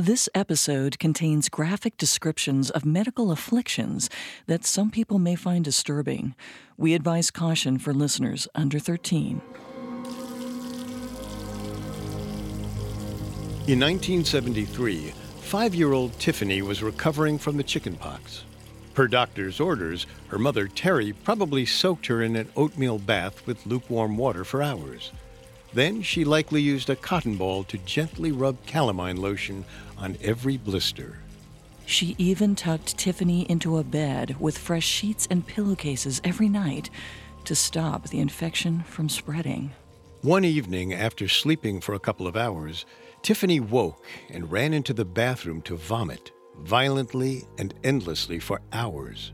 This episode contains graphic descriptions of medical afflictions that some people may find disturbing. We advise caution for listeners under 13. In 1973, five year old Tiffany was recovering from the chickenpox. Per doctor's orders, her mother Terry probably soaked her in an oatmeal bath with lukewarm water for hours. Then she likely used a cotton ball to gently rub calamine lotion on every blister. She even tucked Tiffany into a bed with fresh sheets and pillowcases every night to stop the infection from spreading. One evening, after sleeping for a couple of hours, Tiffany woke and ran into the bathroom to vomit, violently and endlessly for hours.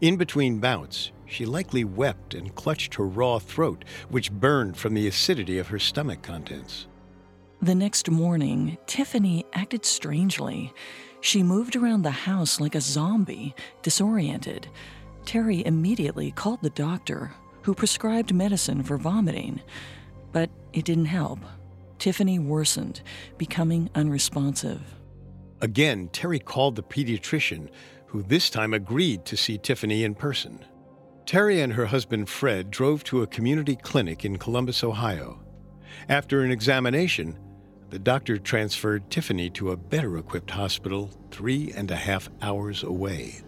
In between bouts, she likely wept and clutched her raw throat, which burned from the acidity of her stomach contents. The next morning, Tiffany acted strangely. She moved around the house like a zombie, disoriented. Terry immediately called the doctor, who prescribed medicine for vomiting. But it didn't help. Tiffany worsened, becoming unresponsive. Again, Terry called the pediatrician, who this time agreed to see Tiffany in person. Terry and her husband Fred drove to a community clinic in Columbus, Ohio. After an examination, the doctor transferred Tiffany to a better equipped hospital three and a half hours away.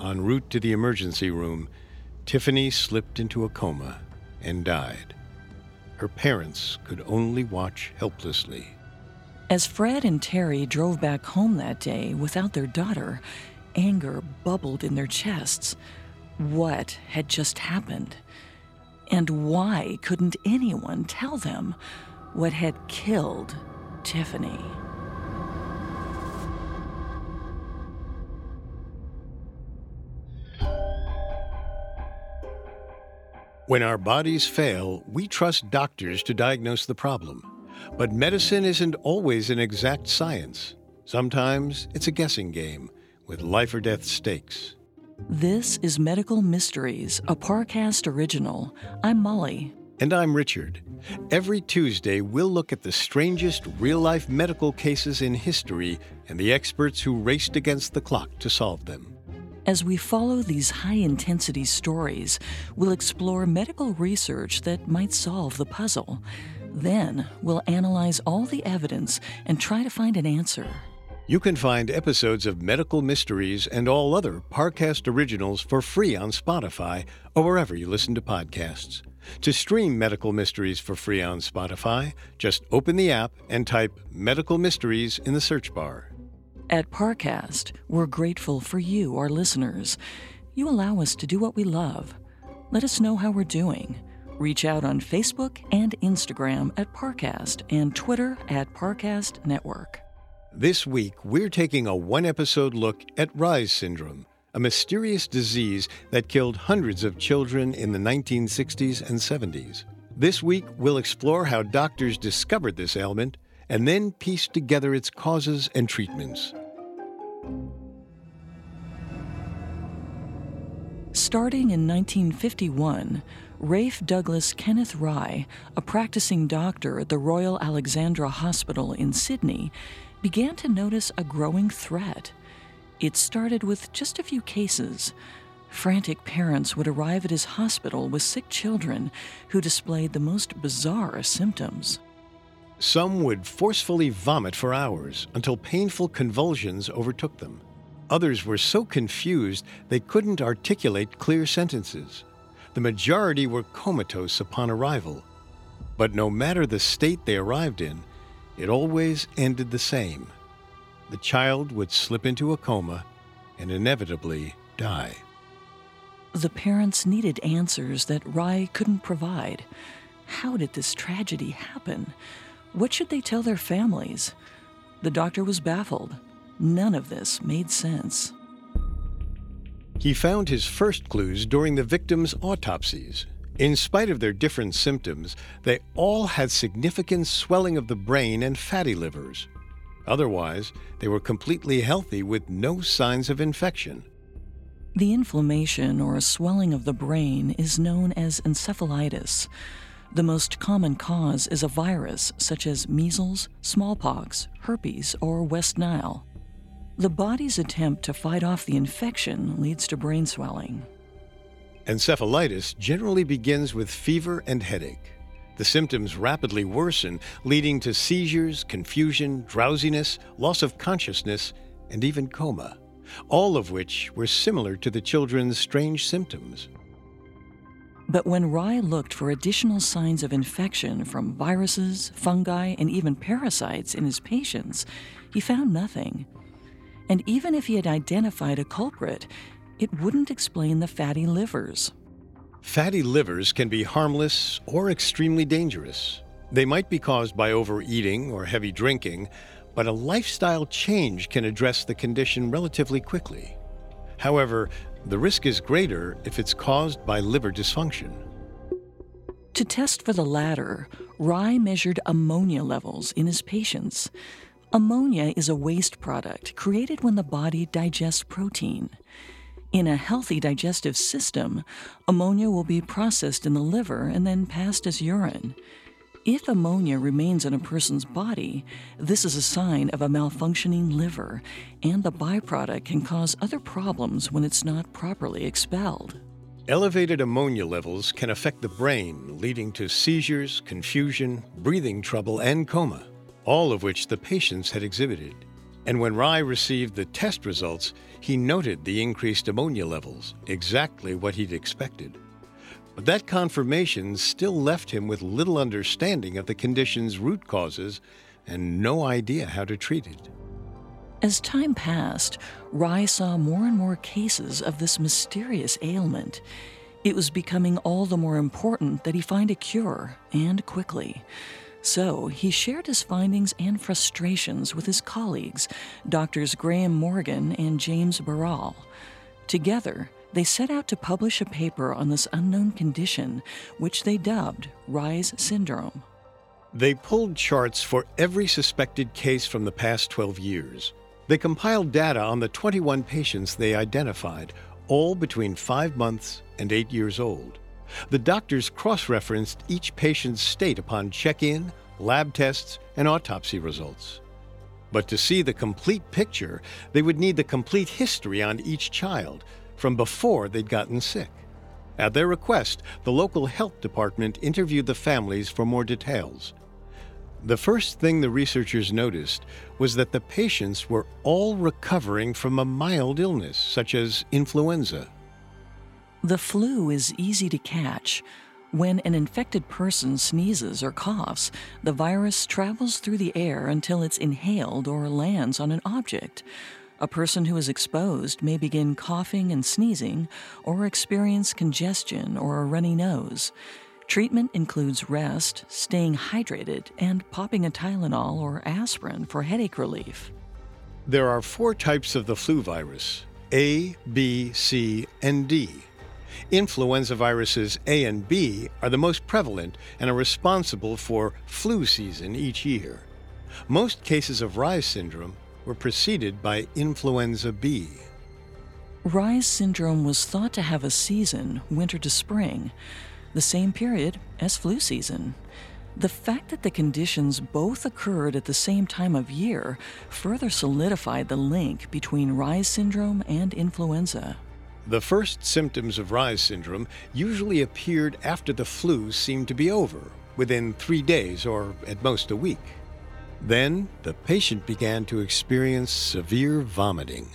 En route to the emergency room, Tiffany slipped into a coma and died. Her parents could only watch helplessly. As Fred and Terry drove back home that day without their daughter, anger bubbled in their chests. What had just happened? And why couldn't anyone tell them what had killed Tiffany? When our bodies fail, we trust doctors to diagnose the problem. But medicine isn't always an exact science. Sometimes it's a guessing game with life or death stakes. This is Medical Mysteries, a Parcast original. I'm Molly. And I'm Richard. Every Tuesday, we'll look at the strangest real life medical cases in history and the experts who raced against the clock to solve them. As we follow these high intensity stories, we'll explore medical research that might solve the puzzle. Then, we'll analyze all the evidence and try to find an answer. You can find episodes of Medical Mysteries and all other Parcast originals for free on Spotify or wherever you listen to podcasts. To stream Medical Mysteries for free on Spotify, just open the app and type Medical Mysteries in the search bar. At Parcast, we're grateful for you, our listeners. You allow us to do what we love. Let us know how we're doing. Reach out on Facebook and Instagram at Parcast and Twitter at Parcast Network. This week, we're taking a one episode look at Reye's syndrome, a mysterious disease that killed hundreds of children in the 1960s and 70s. This week, we'll explore how doctors discovered this ailment and then pieced together its causes and treatments. Starting in 1951, Ralph Douglas Kenneth Reye, a practicing doctor at the Royal Alexandra Hospital in Sydney, began to notice a growing threat. It started with just a few cases. Frantic parents would arrive at his hospital with sick children who displayed the most bizarre symptoms. Some would forcefully vomit for hours until painful convulsions overtook them. Others were so confused they couldn't articulate clear sentences. The majority were comatose upon arrival. But no matter the state they arrived in, it always ended the same. The child would slip into a coma and inevitably die. The parents needed answers that Reye couldn't provide. How did this tragedy happen? What should they tell their families? The doctor was baffled. None of this made sense. He found his first clues during the victims' autopsies. In spite of their different symptoms, they all had significant swelling of the brain and fatty livers. Otherwise, they were completely healthy with no signs of infection. The inflammation or swelling of the brain is known as encephalitis. The most common cause is a virus such as measles, smallpox, herpes, or West Nile. The body's attempt to fight off the infection leads to brain swelling. Encephalitis generally begins with fever and headache. The symptoms rapidly worsen, leading to seizures, confusion, drowsiness, loss of consciousness, and even coma, all of which were similar to the children's strange symptoms. But when Reye looked for additional signs of infection from viruses, fungi, and even parasites in his patients, he found nothing. And even if he had identified a culprit, it wouldn't explain the fatty livers. Fatty livers can be harmless or extremely dangerous. They might be caused by overeating or heavy drinking, but a lifestyle change can address the condition relatively quickly. However, the risk is greater if it's caused by liver dysfunction. To test for the latter, Reye measured ammonia levels in his patients. Ammonia is a waste product created when the body digests protein. In a healthy digestive system, ammonia will be processed in the liver and then passed as urine. If ammonia remains in a person's body, this is a sign of a malfunctioning liver, and the byproduct can cause other problems when it's not properly expelled. Elevated ammonia levels can affect the brain, leading to seizures, confusion, breathing trouble, and coma, all of which the patients had exhibited. And when Reye received the test results, he noted the increased ammonia levels, exactly what he'd expected. But that confirmation still left him with little understanding of the condition's root causes and no idea how to treat it. As time passed, Reye saw more and more cases of this mysterious ailment. It was becoming all the more important that he find a cure, and quickly. So he shared his findings and frustrations with his colleagues, Doctors Graham Morgan and James Baral. Together, they set out to publish a paper on this unknown condition, which they dubbed Reye's syndrome. They pulled charts for every suspected case from the past 12 years. They compiled data on the 21 patients they identified, all between five months and eight years old. The doctors cross referenced each patient's state upon check in, lab tests, and autopsy results. But to see the complete picture, they would need the complete history on each child, from before they'd gotten sick. At their request, the local health department interviewed the families for more details. The first thing the researchers noticed was that the patients were all recovering from a mild illness, such as influenza. The flu is easy to catch. When an infected person sneezes or coughs, the virus travels through the air until it's inhaled or lands on an object. A person who is exposed may begin coughing and sneezing or experience congestion or a runny nose. Treatment includes rest, staying hydrated, and popping a Tylenol or aspirin for headache relief. There are four types of the flu virus A, B, C, and D. Influenza viruses A and B are the most prevalent and are responsible for flu season each year. Most cases of Reye syndrome were preceded by influenza B. Reye's syndrome was thought to have a season, winter to spring, the same period as flu season. The fact that the conditions both occurred at the same time of year further solidified the link between Reye's syndrome and influenza. The first symptoms of Reye's syndrome usually appeared after the flu seemed to be over, within three days or at most a week. Then the patient began to experience severe vomiting.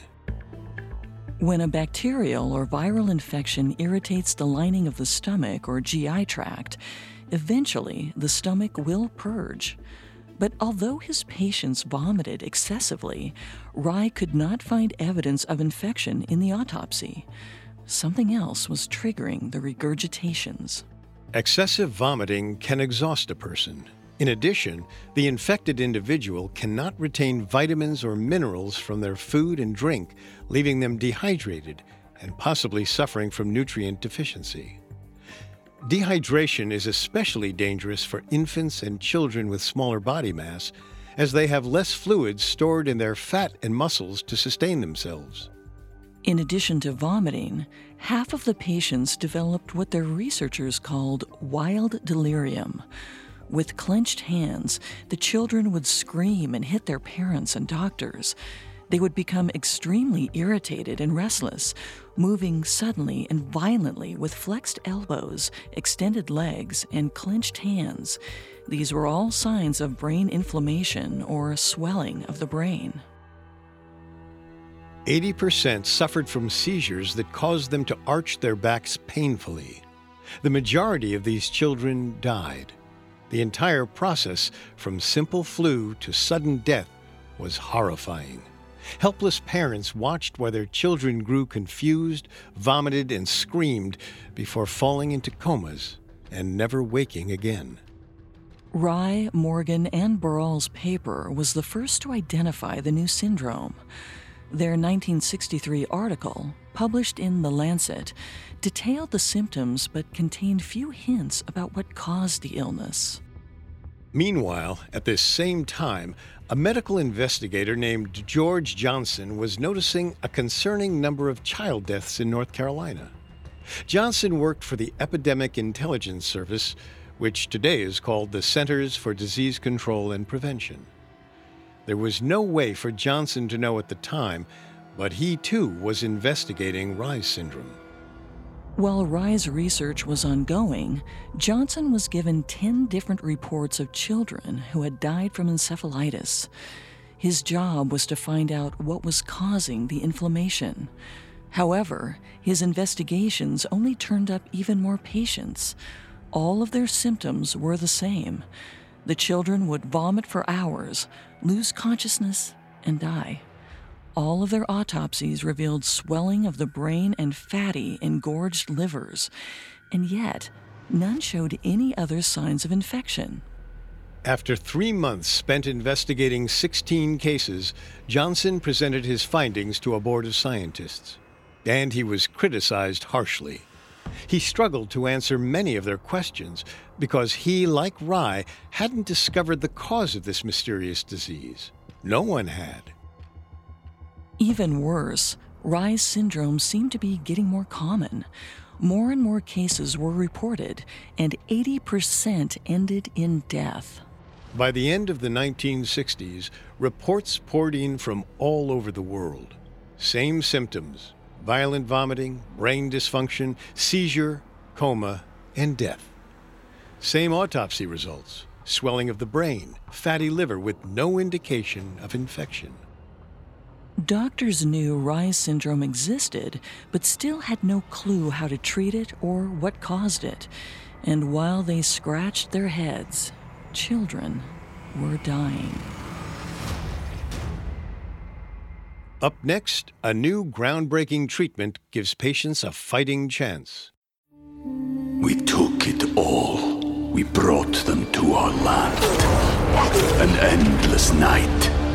When a bacterial or viral infection irritates the lining of the stomach or GI tract, eventually the stomach will purge. But although his patients vomited excessively, Reye could not find evidence of infection in the autopsy. Something else was triggering the regurgitations. Excessive vomiting can exhaust a person. In addition, the infected individual cannot retain vitamins or minerals from their food and drink, leaving them dehydrated and possibly suffering from nutrient deficiency. Dehydration is especially dangerous for infants and children with smaller body mass, as they have less fluids stored in their fat and muscles to sustain themselves. In addition to vomiting, half of the patients developed what their researchers called wild delirium. With clenched hands, the children would scream and hit their parents and doctors. They would become extremely irritated and restless, moving suddenly and violently with flexed elbows, extended legs, and clenched hands. These were all signs of brain inflammation or swelling of the brain. 80% suffered from seizures that caused them to arch their backs painfully. The majority of these children died. The entire process, from simple flu to sudden death, was horrifying. Helpless parents watched while their children grew confused, vomited, and screamed before falling into comas and never waking again. Reye, Morgan, and Baral's paper was the first to identify the new syndrome. Their 1963 article, published in The Lancet, detailed the symptoms but contained few hints about what caused the illness. Meanwhile, at this same time, a medical investigator named George Johnson was noticing a concerning number of child deaths in North Carolina. Johnson worked for the Epidemic Intelligence Service, which today is called the Centers for Disease Control and Prevention. There was no way for Johnson to know at the time, but he too was investigating Reye's syndrome. While Reye's research was ongoing, Johnson was given 10 different reports of children who had died from encephalitis. His job was to find out what was causing the inflammation. However, his investigations only turned up even more patients. All of their symptoms were the same. The children would vomit for hours, lose consciousness, and die. All of their autopsies revealed swelling of the brain and fatty, engorged livers, and yet none showed any other signs of infection. After three months spent investigating 16 cases, Johnson presented his findings to a board of scientists, and he was criticized harshly. He struggled to answer many of their questions because he, like Reye, hadn't discovered the cause of this mysterious disease. No one had. Even worse, Reye's syndrome seemed to be getting more common. More and more cases were reported, and 80% ended in death. By the end of the 1960s, reports poured in from all over the world. Same symptoms violent vomiting, brain dysfunction, seizure, coma, and death. Same autopsy results swelling of the brain, fatty liver with no indication of infection. Doctors knew Reye's syndrome existed, but still had no clue how to treat it or what caused it. And while they scratched their heads, children were dying. Up next, a new groundbreaking treatment gives patients a fighting chance. We took it all. We brought them to our land. An endless night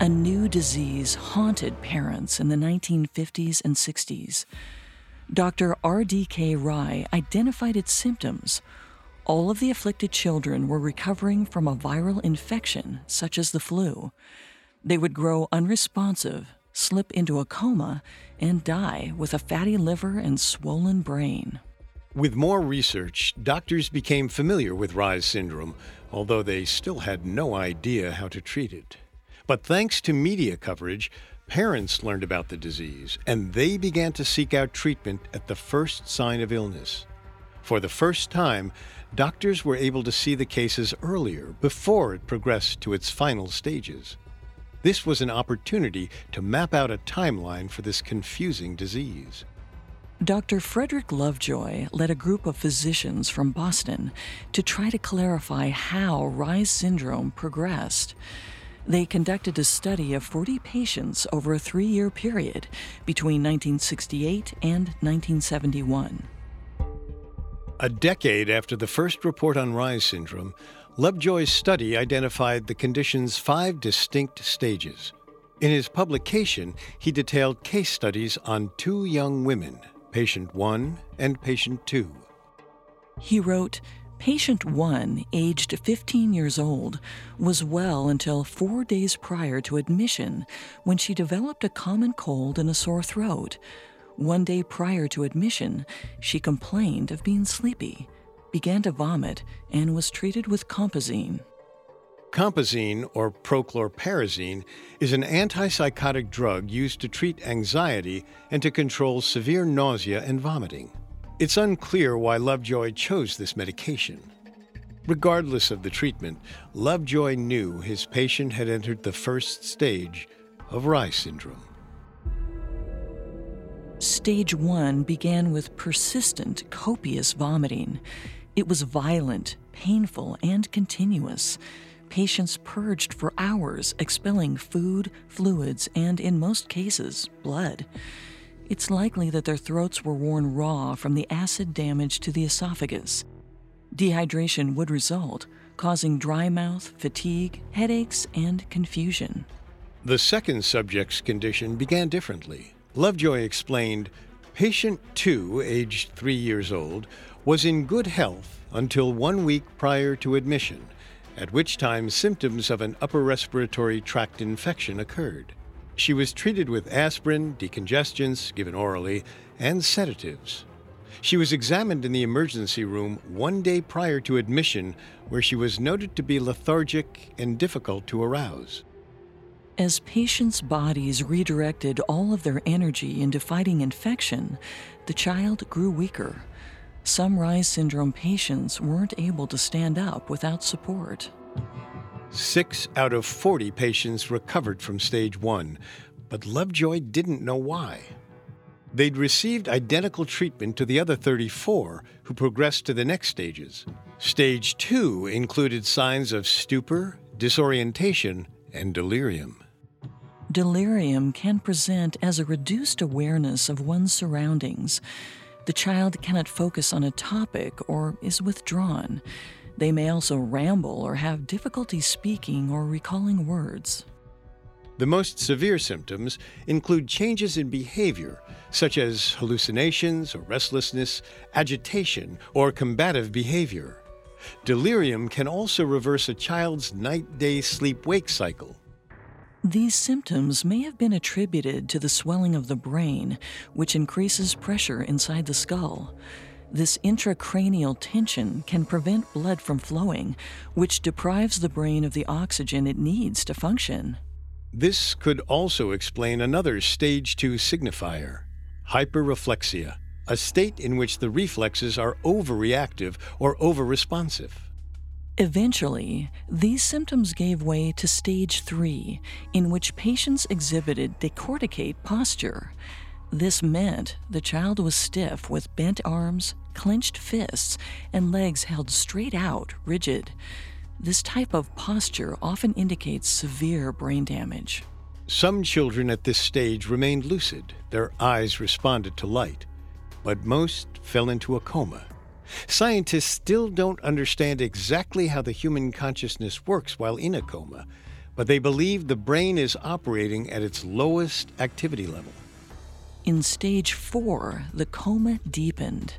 A new disease haunted parents in the 1950s and 60s. Dr. R.D.K. Reye identified its symptoms. All of the afflicted children were recovering from a viral infection, such as the flu. They would grow unresponsive, slip into a coma, and die with a fatty liver and swollen brain. With more research, doctors became familiar with Reye's syndrome, although they still had no idea how to treat it. But thanks to media coverage, parents learned about the disease and they began to seek out treatment at the first sign of illness. For the first time, doctors were able to see the cases earlier before it progressed to its final stages. This was an opportunity to map out a timeline for this confusing disease. Dr. Frederick Lovejoy led a group of physicians from Boston to try to clarify how Reye's syndrome progressed. They conducted a study of 40 patients over a three year period between 1968 and 1971. A decade after the first report on Reye's syndrome, Lovejoy's study identified the condition's five distinct stages. In his publication, he detailed case studies on two young women, patient 1 and patient 2. He wrote, Patient 1, aged 15 years old, was well until four days prior to admission when she developed a common cold and a sore throat. One day prior to admission, she complained of being sleepy, began to vomit, and was treated with compazine. Compazine, or prochlorperazine, is an antipsychotic drug used to treat anxiety and to control severe nausea and vomiting. It's unclear why Lovejoy chose this medication. Regardless of the treatment, Lovejoy knew his patient had entered the first stage of Reye syndrome. Stage 1 began with persistent, copious vomiting. It was violent, painful, and continuous. Patients purged for hours, expelling food, fluids, and, in most cases, blood it's likely that their throats were worn raw from the acid damage to the esophagus. Dehydration would result, causing dry mouth, fatigue, headaches, and confusion. The second subject's condition began differently. Lovejoy explained Patient 2, aged three years old, was in good health until one week prior to admission, at which time symptoms of an upper respiratory tract infection occurred. She was treated with aspirin, decongestants given orally, and sedatives. She was examined in the emergency room one day prior to admission, where she was noted to be lethargic and difficult to arouse. As patients' bodies redirected all of their energy into fighting infection, the child grew weaker. Some Reye's syndrome patients weren't able to stand up without support. Six out of 40 patients recovered from stage one, but Lovejoy didn't know why. They'd received identical treatment to the other 34 who progressed to the next stages. Stage two included signs of stupor, disorientation, and delirium. Delirium can present as a reduced awareness of one's surroundings. The child cannot focus on a topic or is withdrawn. They may also ramble or have difficulty speaking or recalling words. The most severe symptoms include changes in behavior, such as hallucinations or restlessness, agitation, or combative behavior. Delirium can also reverse a child's night day sleep wake cycle. These symptoms may have been attributed to the swelling of the brain, which increases pressure inside the skull. This intracranial tension can prevent blood from flowing, which deprives the brain of the oxygen it needs to function. This could also explain another stage 2 signifier hyperreflexia, a state in which the reflexes are overreactive or overresponsive. Eventually, these symptoms gave way to stage 3, in which patients exhibited decorticate posture. This meant the child was stiff with bent arms, clenched fists, and legs held straight out, rigid. This type of posture often indicates severe brain damage. Some children at this stage remained lucid, their eyes responded to light, but most fell into a coma. Scientists still don't understand exactly how the human consciousness works while in a coma, but they believe the brain is operating at its lowest activity level. In stage four, the coma deepened.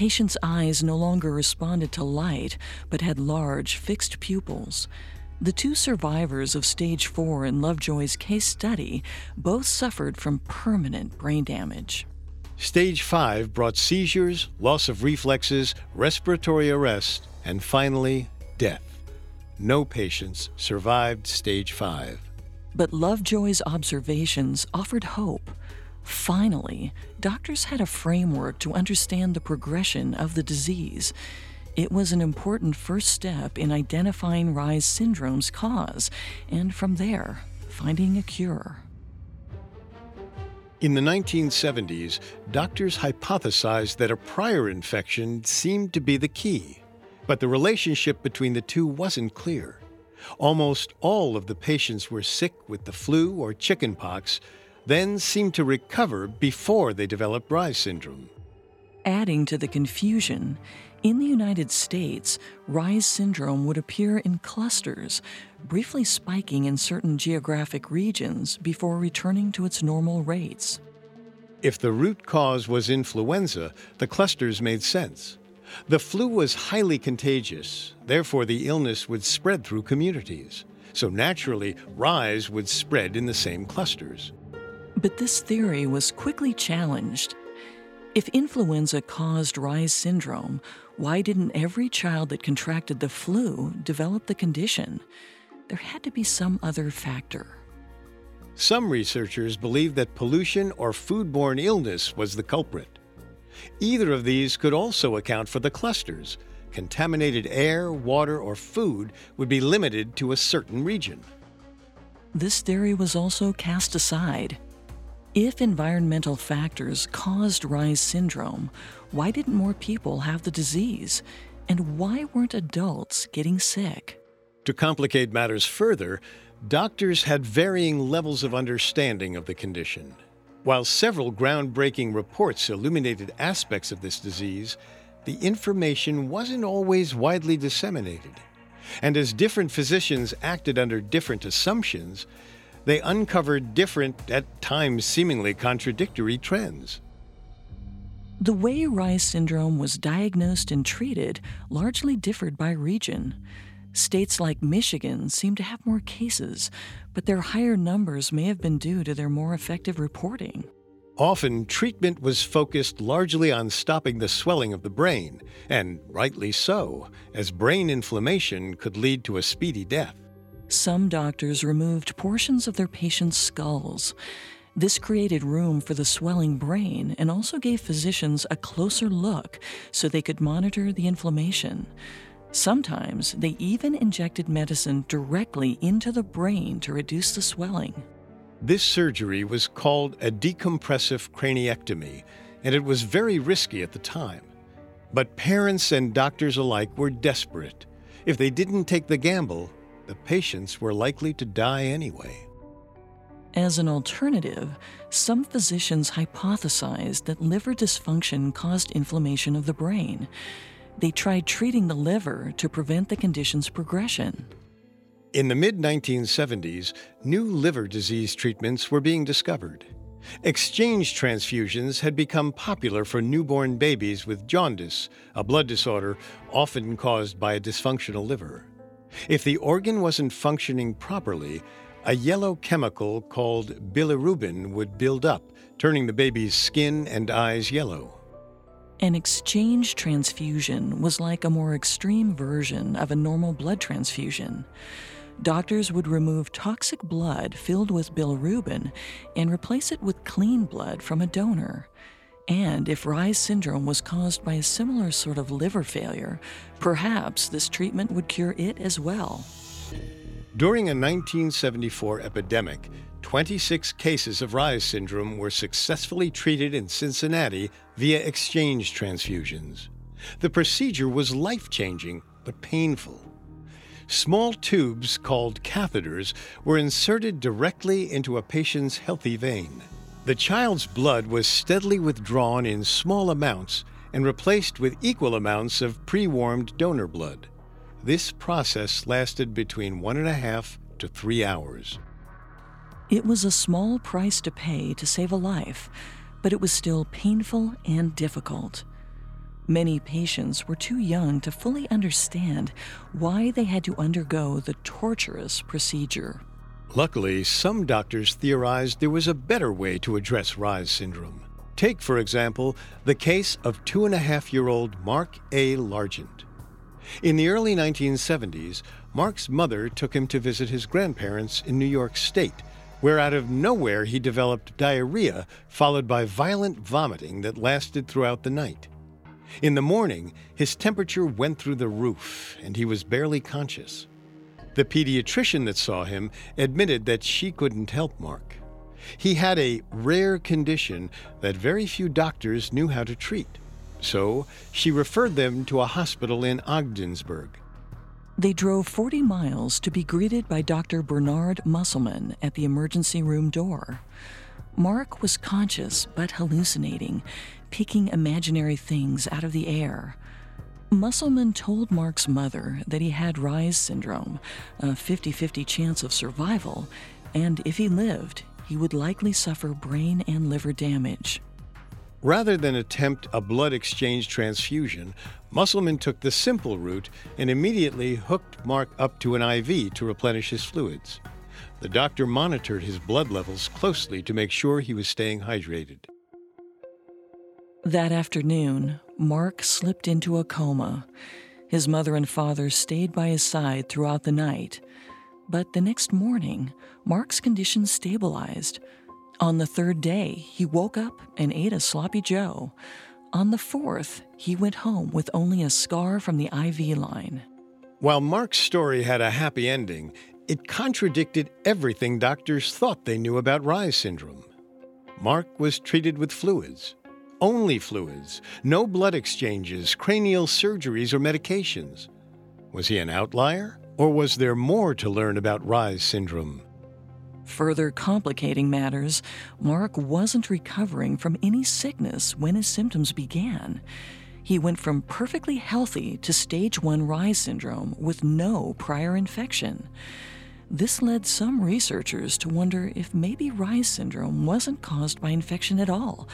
Patients' eyes no longer responded to light, but had large, fixed pupils. The two survivors of stage four in Lovejoy's case study both suffered from permanent brain damage. Stage 5 brought seizures, loss of reflexes, respiratory arrest, and finally, death. No patients survived stage 5. But Lovejoy's observations offered hope. Finally, doctors had a framework to understand the progression of the disease. It was an important first step in identifying Reye's syndrome's cause, and from there, finding a cure. In the 1970s, doctors hypothesized that a prior infection seemed to be the key, but the relationship between the two wasn't clear. Almost all of the patients were sick with the flu or chickenpox, then seem to recover before they develop Reye syndrome. Adding to the confusion, in the United States, Reye syndrome would appear in clusters, briefly spiking in certain geographic regions before returning to its normal rates. If the root cause was influenza, the clusters made sense. The flu was highly contagious, therefore, the illness would spread through communities. So naturally, Reye's would spread in the same clusters. But this theory was quickly challenged. If influenza caused Reye's syndrome, why didn't every child that contracted the flu develop the condition? There had to be some other factor. Some researchers believe that pollution or foodborne illness was the culprit. Either of these could also account for the clusters. Contaminated air, water, or food would be limited to a certain region. This theory was also cast aside. If environmental factors caused Reye's syndrome, why didn't more people have the disease? And why weren't adults getting sick? To complicate matters further, doctors had varying levels of understanding of the condition. While several groundbreaking reports illuminated aspects of this disease, the information wasn't always widely disseminated. And as different physicians acted under different assumptions, they uncovered different, at times seemingly contradictory trends. The way Reye's syndrome was diagnosed and treated largely differed by region. States like Michigan seem to have more cases, but their higher numbers may have been due to their more effective reporting. Often, treatment was focused largely on stopping the swelling of the brain, and rightly so, as brain inflammation could lead to a speedy death. Some doctors removed portions of their patients' skulls. This created room for the swelling brain and also gave physicians a closer look so they could monitor the inflammation. Sometimes they even injected medicine directly into the brain to reduce the swelling. This surgery was called a decompressive craniectomy, and it was very risky at the time. But parents and doctors alike were desperate. If they didn't take the gamble, the patients were likely to die anyway. As an alternative, some physicians hypothesized that liver dysfunction caused inflammation of the brain. They tried treating the liver to prevent the condition's progression. In the mid 1970s, new liver disease treatments were being discovered. Exchange transfusions had become popular for newborn babies with jaundice, a blood disorder often caused by a dysfunctional liver. If the organ wasn't functioning properly, a yellow chemical called bilirubin would build up, turning the baby's skin and eyes yellow. An exchange transfusion was like a more extreme version of a normal blood transfusion. Doctors would remove toxic blood filled with bilirubin and replace it with clean blood from a donor. And if Reye's syndrome was caused by a similar sort of liver failure, perhaps this treatment would cure it as well. During a 1974 epidemic, 26 cases of Reye's syndrome were successfully treated in Cincinnati via exchange transfusions. The procedure was life changing but painful. Small tubes called catheters were inserted directly into a patient's healthy vein. The child's blood was steadily withdrawn in small amounts and replaced with equal amounts of pre warmed donor blood. This process lasted between one and a half to three hours. It was a small price to pay to save a life, but it was still painful and difficult. Many patients were too young to fully understand why they had to undergo the torturous procedure. Luckily, some doctors theorized there was a better way to address Reye's syndrome. Take, for example, the case of two and a half year old Mark A. Largent. In the early 1970s, Mark's mother took him to visit his grandparents in New York State, where out of nowhere he developed diarrhea followed by violent vomiting that lasted throughout the night. In the morning, his temperature went through the roof and he was barely conscious. The pediatrician that saw him admitted that she couldn't help Mark. He had a rare condition that very few doctors knew how to treat. So she referred them to a hospital in Ogdensburg. They drove 40 miles to be greeted by Dr. Bernard Musselman at the emergency room door. Mark was conscious but hallucinating, picking imaginary things out of the air. Musselman told Mark's mother that he had Reye's syndrome, a 50 50 chance of survival, and if he lived, he would likely suffer brain and liver damage. Rather than attempt a blood exchange transfusion, Musselman took the simple route and immediately hooked Mark up to an IV to replenish his fluids. The doctor monitored his blood levels closely to make sure he was staying hydrated. That afternoon, Mark slipped into a coma. His mother and father stayed by his side throughout the night. But the next morning, Mark's condition stabilized. On the third day, he woke up and ate a sloppy Joe. On the fourth, he went home with only a scar from the IV line. While Mark's story had a happy ending, it contradicted everything doctors thought they knew about Reye's syndrome. Mark was treated with fluids, only fluids, no blood exchanges, cranial surgeries, or medications. Was he an outlier, or was there more to learn about Reye's syndrome? Further complicating matters, Mark wasn't recovering from any sickness when his symptoms began. He went from perfectly healthy to stage 1 Reye's syndrome with no prior infection. This led some researchers to wonder if maybe Reye's syndrome wasn't caused by infection at all,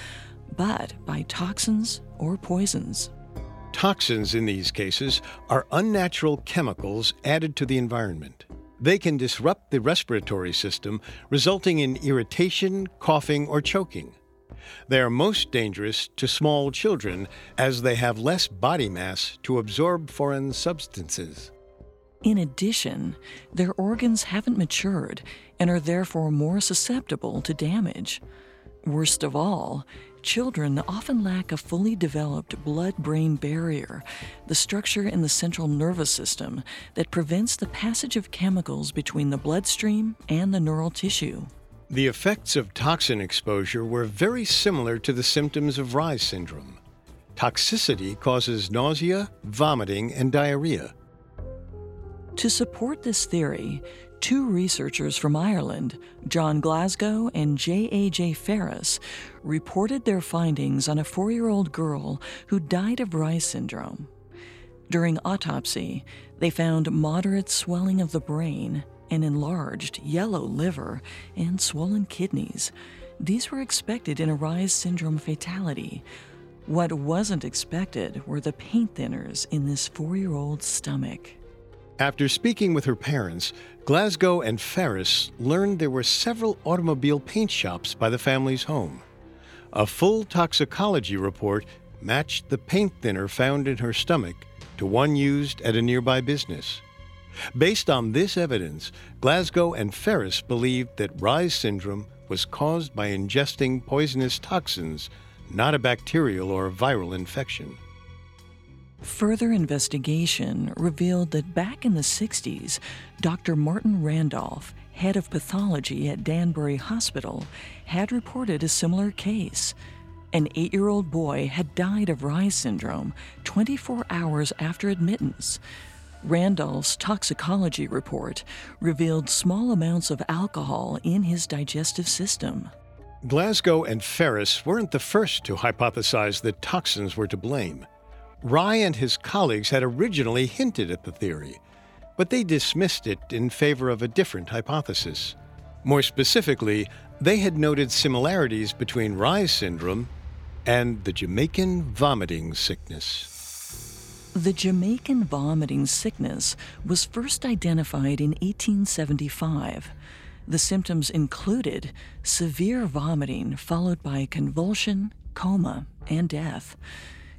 but by toxins or poisons. Toxins in these cases are unnatural chemicals added to the environment. They can disrupt the respiratory system, resulting in irritation, coughing, or choking. They are most dangerous to small children as they have less body mass to absorb foreign substances. In addition, their organs haven't matured and are therefore more susceptible to damage. Worst of all, children often lack a fully developed blood brain barrier, the structure in the central nervous system that prevents the passage of chemicals between the bloodstream and the neural tissue. The effects of toxin exposure were very similar to the symptoms of Reye's syndrome. Toxicity causes nausea, vomiting, and diarrhea. To support this theory, two researchers from Ireland, John Glasgow and J.A.J. Ferris, reported their findings on a four year old girl who died of Reye's syndrome. During autopsy, they found moderate swelling of the brain, an enlarged yellow liver, and swollen kidneys. These were expected in a Reye's syndrome fatality. What wasn't expected were the paint thinners in this four year old's stomach. After speaking with her parents, Glasgow and Ferris learned there were several automobile paint shops by the family's home. A full toxicology report matched the paint thinner found in her stomach to one used at a nearby business. Based on this evidence, Glasgow and Ferris believed that Reye's syndrome was caused by ingesting poisonous toxins, not a bacterial or viral infection. Further investigation revealed that back in the 60s, Dr. Martin Randolph, head of pathology at Danbury Hospital, had reported a similar case. An eight year old boy had died of Reye's syndrome 24 hours after admittance. Randolph's toxicology report revealed small amounts of alcohol in his digestive system. Glasgow and Ferris weren't the first to hypothesize that toxins were to blame. Reye and his colleagues had originally hinted at the theory, but they dismissed it in favor of a different hypothesis. More specifically, they had noted similarities between Reye's syndrome and the Jamaican vomiting sickness. The Jamaican vomiting sickness was first identified in 1875. The symptoms included severe vomiting followed by convulsion, coma, and death.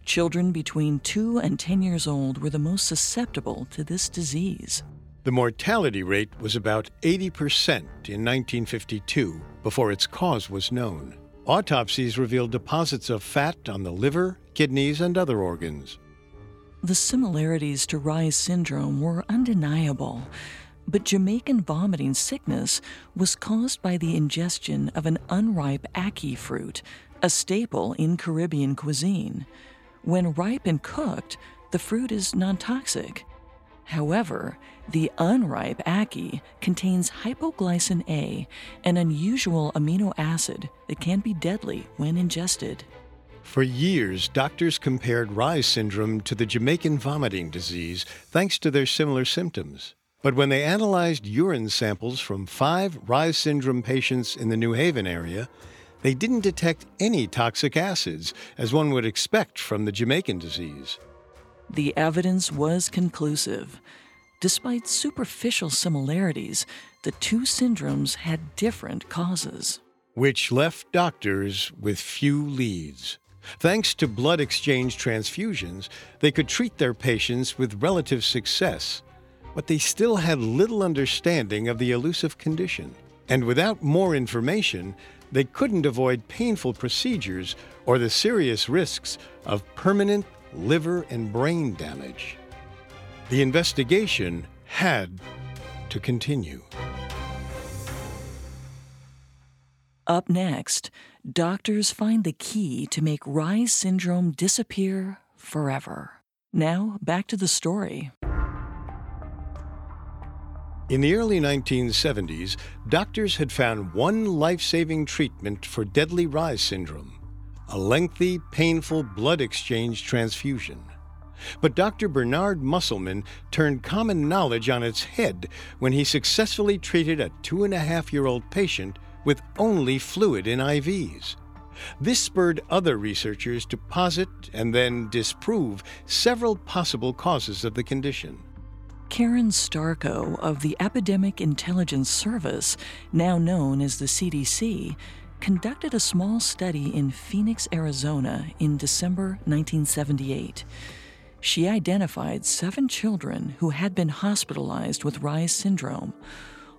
Children between 2 and 10 years old were the most susceptible to this disease. The mortality rate was about 80% in 1952 before its cause was known. Autopsies revealed deposits of fat on the liver, kidneys, and other organs. The similarities to Reye's syndrome were undeniable, but Jamaican vomiting sickness was caused by the ingestion of an unripe ackee fruit, a staple in Caribbean cuisine. When ripe and cooked, the fruit is non toxic. However, the unripe ackee contains hypoglycin A, an unusual amino acid that can be deadly when ingested. For years, doctors compared Reye syndrome to the Jamaican vomiting disease thanks to their similar symptoms. But when they analyzed urine samples from five Reye syndrome patients in the New Haven area, they didn't detect any toxic acids, as one would expect from the Jamaican disease. The evidence was conclusive. Despite superficial similarities, the two syndromes had different causes. Which left doctors with few leads. Thanks to blood exchange transfusions, they could treat their patients with relative success, but they still had little understanding of the elusive condition. And without more information, they couldn't avoid painful procedures or the serious risks of permanent liver and brain damage. The investigation had to continue. Up next, doctors find the key to make Reye's syndrome disappear forever. Now, back to the story. In the early 1970s, doctors had found one life saving treatment for deadly Reye's syndrome a lengthy, painful blood exchange transfusion. But Dr. Bernard Musselman turned common knowledge on its head when he successfully treated a two and a half year old patient with only fluid in IVs. This spurred other researchers to posit and then disprove several possible causes of the condition. Karen Starko of the Epidemic Intelligence Service, now known as the CDC, conducted a small study in Phoenix, Arizona in December 1978. She identified seven children who had been hospitalized with Reye's syndrome.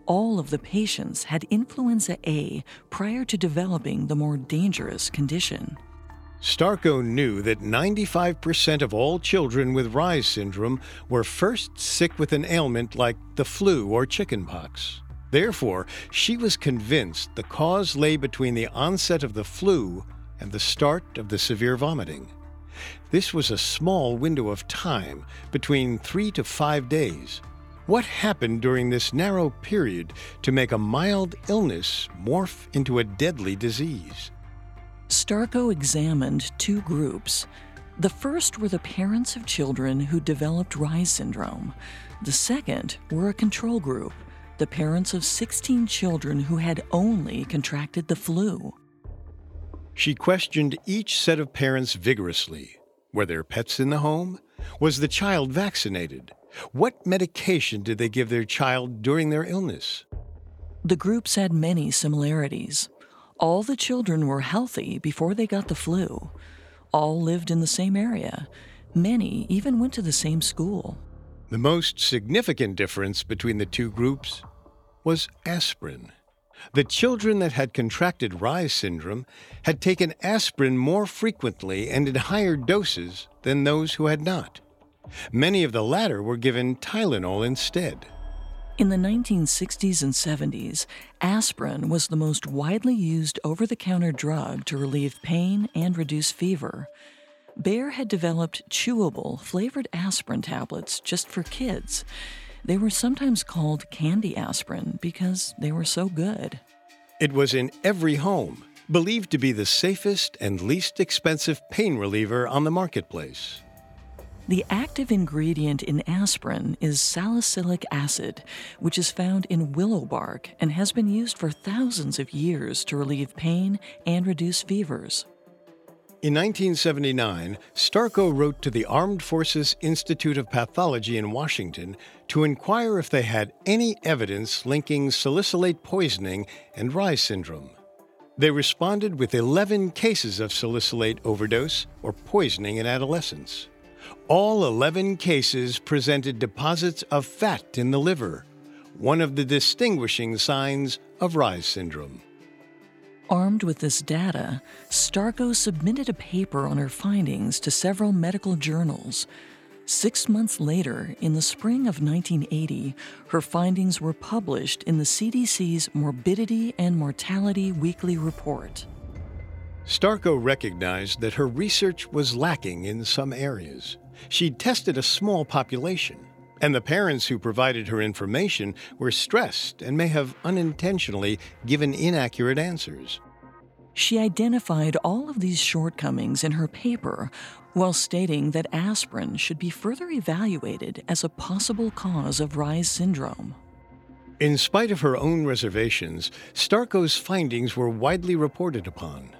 All of the patients had influenza A prior to developing the more dangerous condition. Starko knew that 95% of all children with Reye's syndrome were first sick with an ailment like the flu or chickenpox. Therefore, she was convinced the cause lay between the onset of the flu and the start of the severe vomiting. This was a small window of time, between three to five days. What happened during this narrow period to make a mild illness morph into a deadly disease? Starko examined two groups. The first were the parents of children who developed Reye syndrome. The second were a control group, the parents of 16 children who had only contracted the flu. She questioned each set of parents vigorously. Were there pets in the home? Was the child vaccinated? What medication did they give their child during their illness? The groups had many similarities. All the children were healthy before they got the flu. All lived in the same area. Many even went to the same school. The most significant difference between the two groups was aspirin. The children that had contracted Reye syndrome had taken aspirin more frequently and in higher doses than those who had not. Many of the latter were given Tylenol instead. In the 1960s and 70s, aspirin was the most widely used over the counter drug to relieve pain and reduce fever. Bayer had developed chewable, flavored aspirin tablets just for kids. They were sometimes called candy aspirin because they were so good. It was in every home, believed to be the safest and least expensive pain reliever on the marketplace. The active ingredient in aspirin is salicylic acid, which is found in willow bark and has been used for thousands of years to relieve pain and reduce fevers. In 1979, Starko wrote to the Armed Forces Institute of Pathology in Washington to inquire if they had any evidence linking salicylate poisoning and Reye's syndrome. They responded with 11 cases of salicylate overdose or poisoning in adolescents. All 11 cases presented deposits of fat in the liver, one of the distinguishing signs of Reye's syndrome. Armed with this data, Starko submitted a paper on her findings to several medical journals. Six months later, in the spring of 1980, her findings were published in the CDC's Morbidity and Mortality Weekly Report. Starko recognized that her research was lacking in some areas. She'd tested a small population, and the parents who provided her information were stressed and may have unintentionally given inaccurate answers. She identified all of these shortcomings in her paper while stating that aspirin should be further evaluated as a possible cause of Reye's syndrome. In spite of her own reservations, Starko's findings were widely reported upon.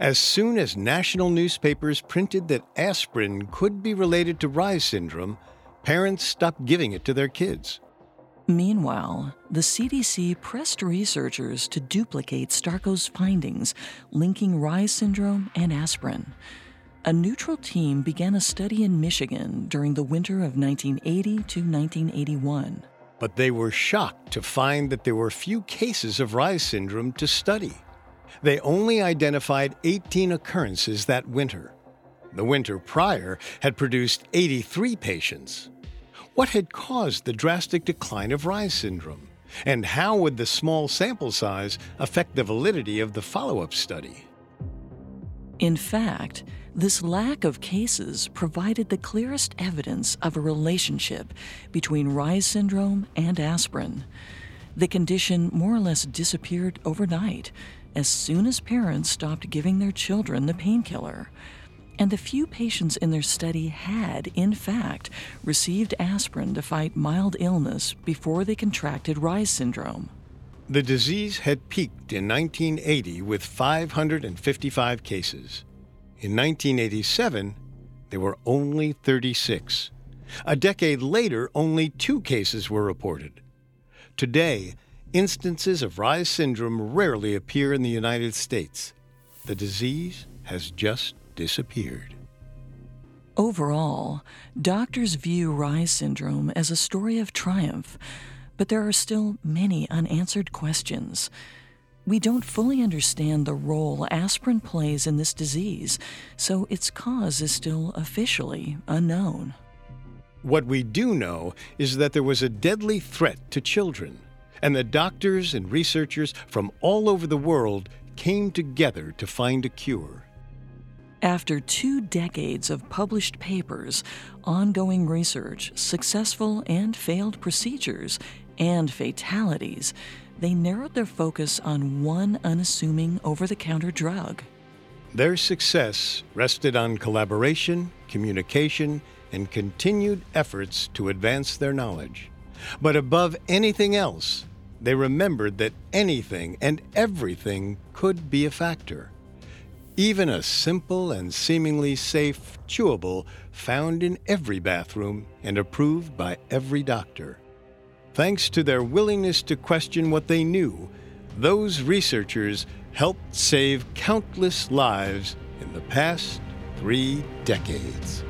As soon as national newspapers printed that aspirin could be related to Reye's syndrome, parents stopped giving it to their kids. Meanwhile, the CDC pressed researchers to duplicate Starko's findings linking Reye's syndrome and aspirin. A neutral team began a study in Michigan during the winter of 1980 to 1981. But they were shocked to find that there were few cases of Reye's syndrome to study. They only identified 18 occurrences that winter. The winter prior had produced 83 patients. What had caused the drastic decline of Reye's syndrome? And how would the small sample size affect the validity of the follow up study? In fact, this lack of cases provided the clearest evidence of a relationship between Reye's syndrome and aspirin. The condition more or less disappeared overnight as soon as parents stopped giving their children the painkiller. And the few patients in their study had, in fact, received aspirin to fight mild illness before they contracted Reye's syndrome. The disease had peaked in 1980 with 555 cases. In 1987, there were only 36. A decade later, only two cases were reported. Today, instances of Reye's syndrome rarely appear in the United States. The disease has just disappeared. Overall, doctors view Reye's syndrome as a story of triumph, but there are still many unanswered questions. We don't fully understand the role aspirin plays in this disease, so its cause is still officially unknown. What we do know is that there was a deadly threat to children and the doctors and researchers from all over the world came together to find a cure. After two decades of published papers, ongoing research, successful and failed procedures, and fatalities, they narrowed their focus on one unassuming over the counter drug. Their success rested on collaboration, communication, and continued efforts to advance their knowledge. But above anything else, they remembered that anything and everything could be a factor. Even a simple and seemingly safe chewable found in every bathroom and approved by every doctor. Thanks to their willingness to question what they knew, those researchers helped save countless lives in the past three decades.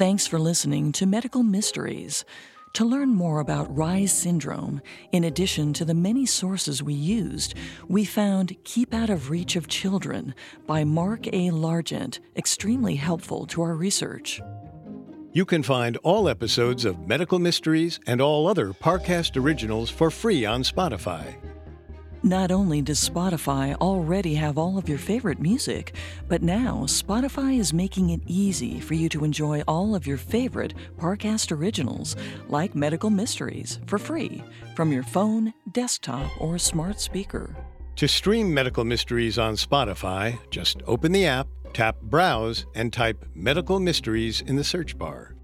Thanks for listening to Medical Mysteries. To learn more about Reye's syndrome, in addition to the many sources we used, we found Keep Out of Reach of Children by Mark A. Largent extremely helpful to our research. You can find all episodes of Medical Mysteries and all other Parcast originals for free on Spotify. Not only does Spotify already have all of your favorite music, but now Spotify is making it easy for you to enjoy all of your favorite Parcast originals, like Medical Mysteries, for free from your phone, desktop, or smart speaker. To stream Medical Mysteries on Spotify, just open the app, tap Browse, and type Medical Mysteries in the search bar.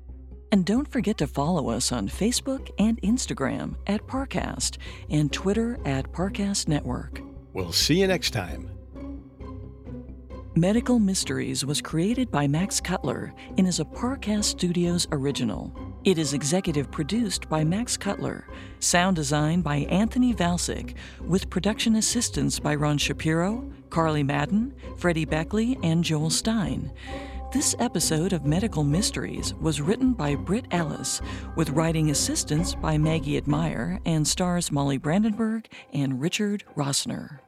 And don't forget to follow us on Facebook and Instagram at Parcast and Twitter at Parcast Network. We'll see you next time. Medical Mysteries was created by Max Cutler and is a Parcast Studios original. It is executive produced by Max Cutler, sound designed by Anthony Valsic, with production assistance by Ron Shapiro, Carly Madden, Freddie Beckley, and Joel Stein. This episode of Medical Mysteries was written by Britt Ellis, with writing assistance by Maggie Admire and stars Molly Brandenburg and Richard Rossner.